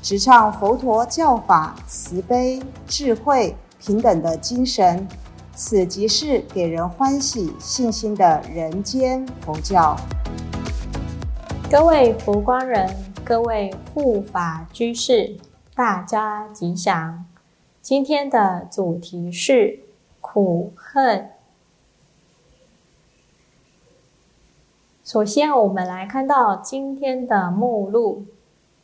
直唱佛陀教法慈悲、智慧、平等的精神。此即是给人欢喜、信心的人间佛教。各位佛光人，各位护法居士，大家吉祥。今天的主题是苦恨。首先，我们来看到今天的目录：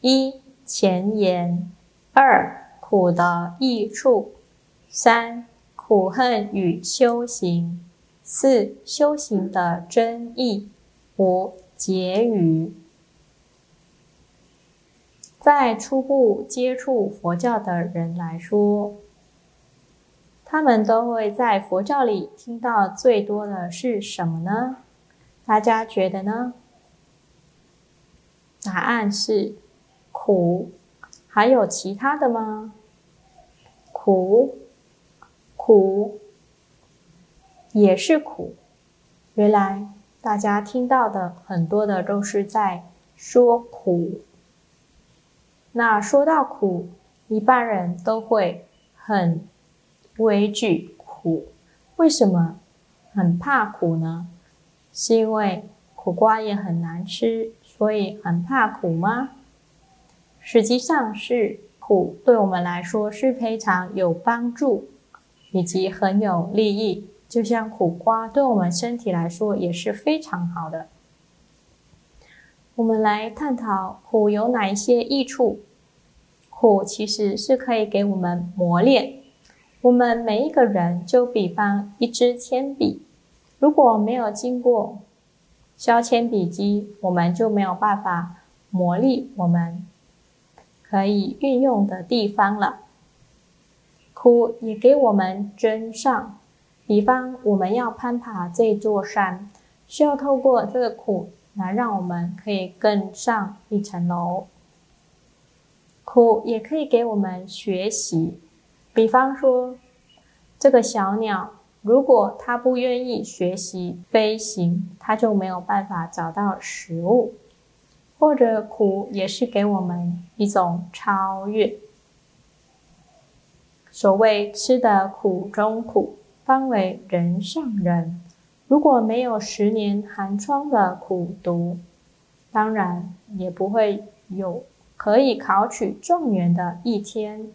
一、前言；二、苦的益处；三。苦恨与修行，四修行的真义，五结语。在初步接触佛教的人来说，他们都会在佛教里听到最多的是什么呢？大家觉得呢？答案是苦，还有其他的吗？苦。苦也是苦，原来大家听到的很多的都是在说苦。那说到苦，一般人都会很畏惧苦。为什么很怕苦呢？是因为苦瓜也很难吃，所以很怕苦吗？实际上是苦对我们来说是非常有帮助。以及很有利益，就像苦瓜，对我们身体来说也是非常好的。我们来探讨苦有哪一些益处？苦其实是可以给我们磨练。我们每一个人，就比方一支铅笔，如果没有经过削铅笔机，我们就没有办法磨砺我们可以运用的地方了。苦也给我们真上，比方我们要攀爬这座山，需要透过这个苦来让我们可以更上一层楼。苦也可以给我们学习，比方说这个小鸟，如果它不愿意学习飞行，它就没有办法找到食物。或者苦也是给我们一种超越。所谓吃的苦中苦，方为人上人。如果没有十年寒窗的苦读，当然也不会有可以考取状元的一天。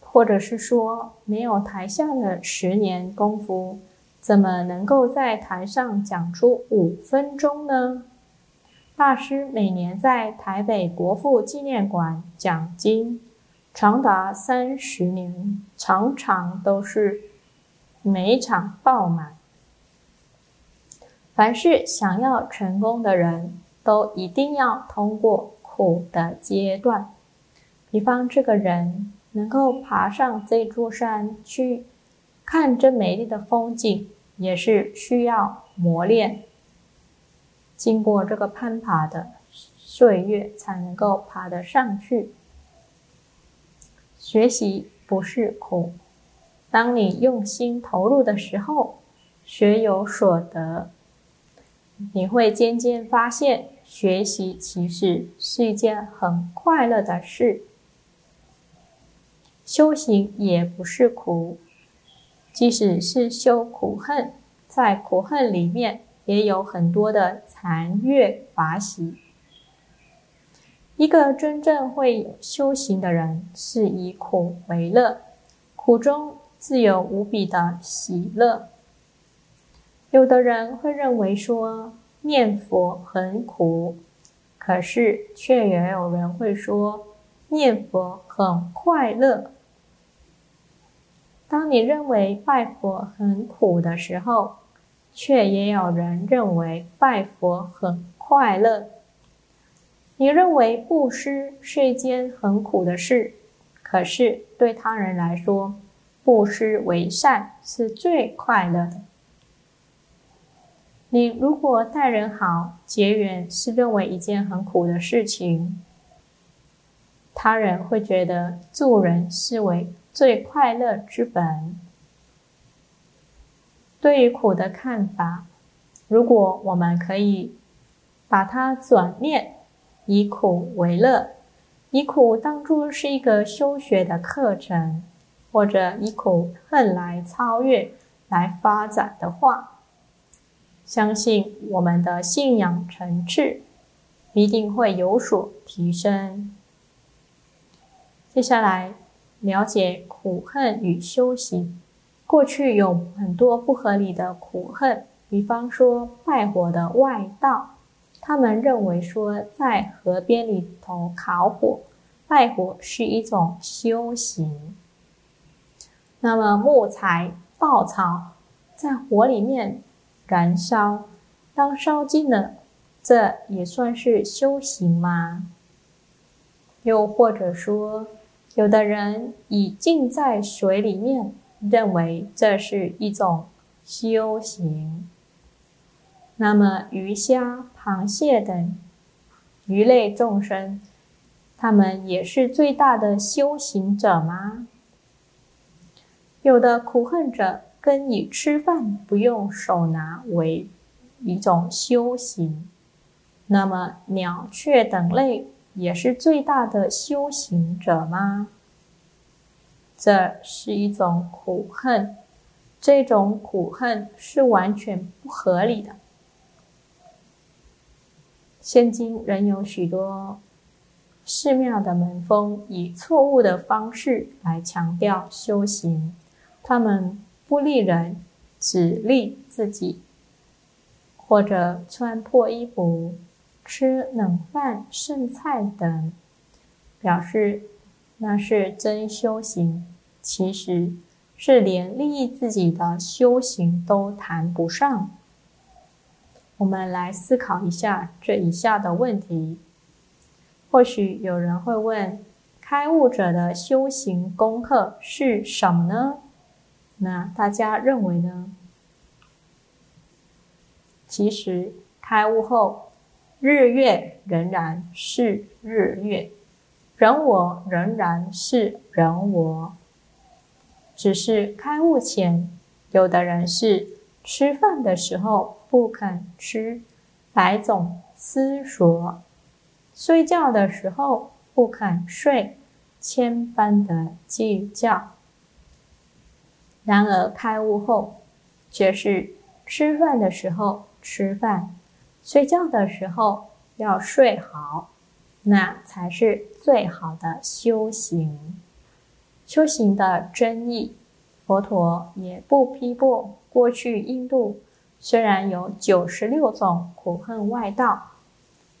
或者是说，没有台下的十年功夫，怎么能够在台上讲出五分钟呢？大师每年在台北国父纪念馆讲经，长达三十年，常常都是每场爆满。凡是想要成功的人，都一定要通过苦的阶段。比方，这个人能够爬上这座山去看这美丽的风景，也是需要磨练。经过这个攀爬的岁月，才能够爬得上去。学习不是苦，当你用心投入的时候，学有所得，你会渐渐发现，学习其实是一件很快乐的事。修行也不是苦，即使是修苦恨，在苦恨里面。也有很多的禅悦法喜。一个真正会修行的人，是以苦为乐，苦中自有无比的喜乐。有的人会认为说念佛很苦，可是却也有人会说念佛很快乐。你认为拜佛很苦的时候，却也有人认为拜佛很快乐。你认为布施是一件很苦的事，可是对他人来说，布施为善是最快乐的。你如果待人好，结缘是认为一件很苦的事情，他人会觉得助人是为最快乐之本。对于苦的看法，如果我们可以把它转念。以苦为乐，以苦当作是一个修学的课程，或者以苦恨来超越、来发展的话，相信我们的信仰层次一定会有所提升。接下来了解苦恨与修行。过去有很多不合理的苦恨，比方说拜火的外道。他们认为说，在河边里头烤火、拜火是一种修行。那么木材、稻草在火里面燃烧，当烧尽了，这也算是修行吗？又或者说，有的人已浸在水里面，认为这是一种修行。那么鱼虾、螃蟹等鱼类众生，他们也是最大的修行者吗？有的苦恨者跟以吃饭不用手拿为一种修行，那么鸟雀等类也是最大的修行者吗？这是一种苦恨，这种苦恨是完全不合理的。现今仍有许多寺庙的门风以错误的方式来强调修行，他们不利人，只利自己，或者穿破衣服、吃冷饭、剩菜等，表示那是真修行，其实是连利益自己的修行都谈不上。我们来思考一下这以下的问题。或许有人会问：开悟者的修行功课是什么呢？那大家认为呢？其实开悟后，日月仍然是日月，人我仍然是人我，只是开悟前，有的人是吃饭的时候。不肯吃，百种思索；睡觉的时候不肯睡，千般的计较。然而开悟后，却是吃饭的时候吃饭，睡觉的时候要睡好，那才是最好的修行。修行的真意，佛陀也不批驳过去印度。虽然有九十六种苦恨外道，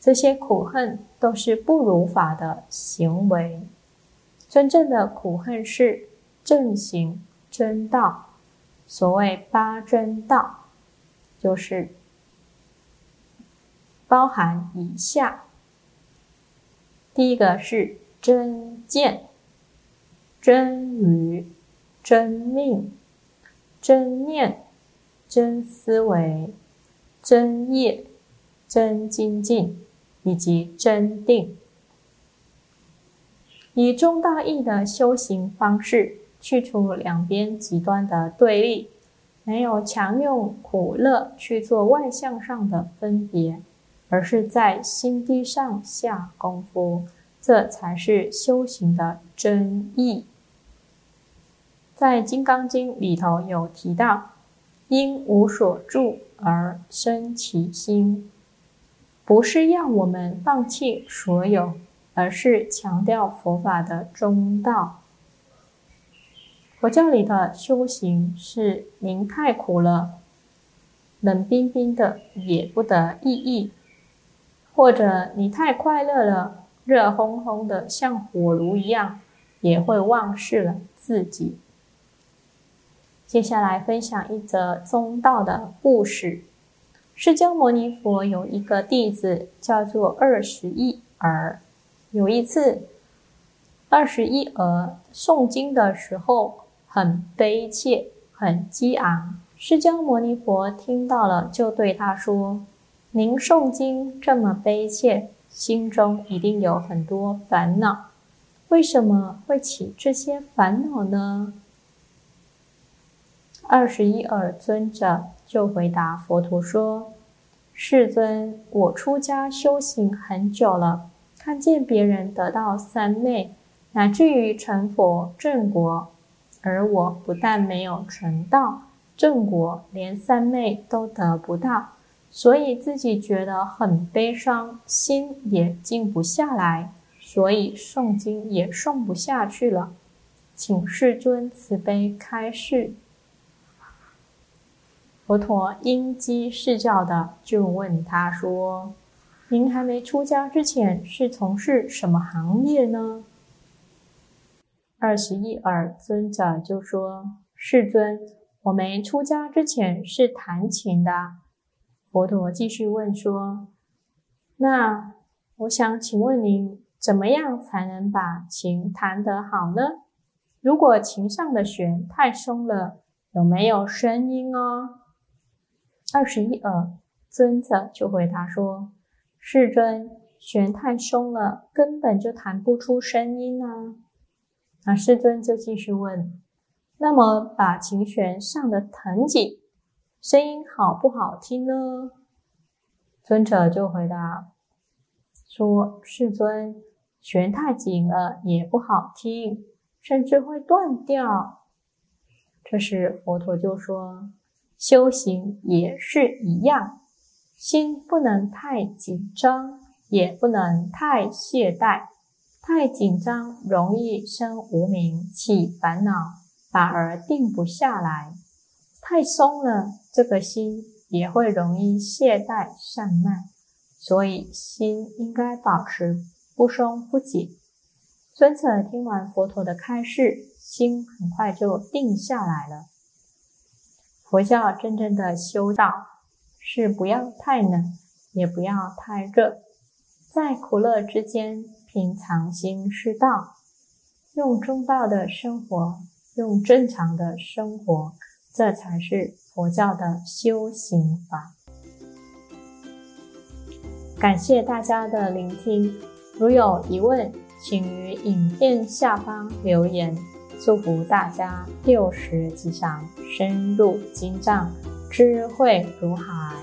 这些苦恨都是不如法的行为。真正的苦恨是正行真道。所谓八真道，就是包含以下：第一个是真见、真语、真命、真念。真思维、真业、真精进以及真定，以中大义的修行方式，去除两边极端的对立，没有强用苦乐去做外向上的分别，而是在心地上下功夫，这才是修行的真意。在《金刚经》里头有提到。因无所住而生其心，不是要我们放弃所有，而是强调佛法的中道。佛教里的修行是您太苦了，冷冰冰的也不得意义；或者你太快乐了，热烘烘的像火炉一样，也会忘事了自己。接下来分享一则宗道的故事。释迦牟尼佛有一个弟子叫做二十一儿。有一次，二十一儿诵经的时候很悲切，很激昂。释迦牟尼佛听到了，就对他说：“您诵经这么悲切，心中一定有很多烦恼。为什么会起这些烦恼呢？”二十一耳尊者就回答佛陀说：“世尊，我出家修行很久了，看见别人得到三昧，乃至于成佛正果，而我不但没有成道。”正果连三昧都得不到，所以自己觉得很悲伤，心也静不下来，所以诵经也诵不下去了。请世尊慈悲开示。佛陀因机释教的就问他说：“您还没出家之前是从事什么行业呢？”二十一耳尊者就说：“世尊。”我没出家之前是弹琴的。佛陀继续问说：“那我想请问您，怎么样才能把琴弹得好呢？如果琴上的弦太松了，有没有声音哦？”二十一耳尊者就回答说：“世尊，弦太松了，根本就弹不出声音啊。”那世尊就继续问。那么，把琴弦上的藤紧，声音好不好听呢？尊者就回答说：“世尊，弦太紧了也不好听，甚至会断掉。”这时佛陀就说：“修行也是一样，心不能太紧张，也不能太懈怠。太紧张容易生无明，起烦恼。”反而定不下来，太松了，这个心也会容易懈怠散漫，所以心应该保持不松不紧。孙策听完佛陀的开示，心很快就定下来了。佛教真正的修道是不要太冷，也不要太热，在苦乐之间平常心是道，用中道的生活。用正常的生活，这才是佛教的修行法。感谢大家的聆听，如有疑问，请于影片下方留言。祝福大家六时吉祥，深入经藏，智慧如海。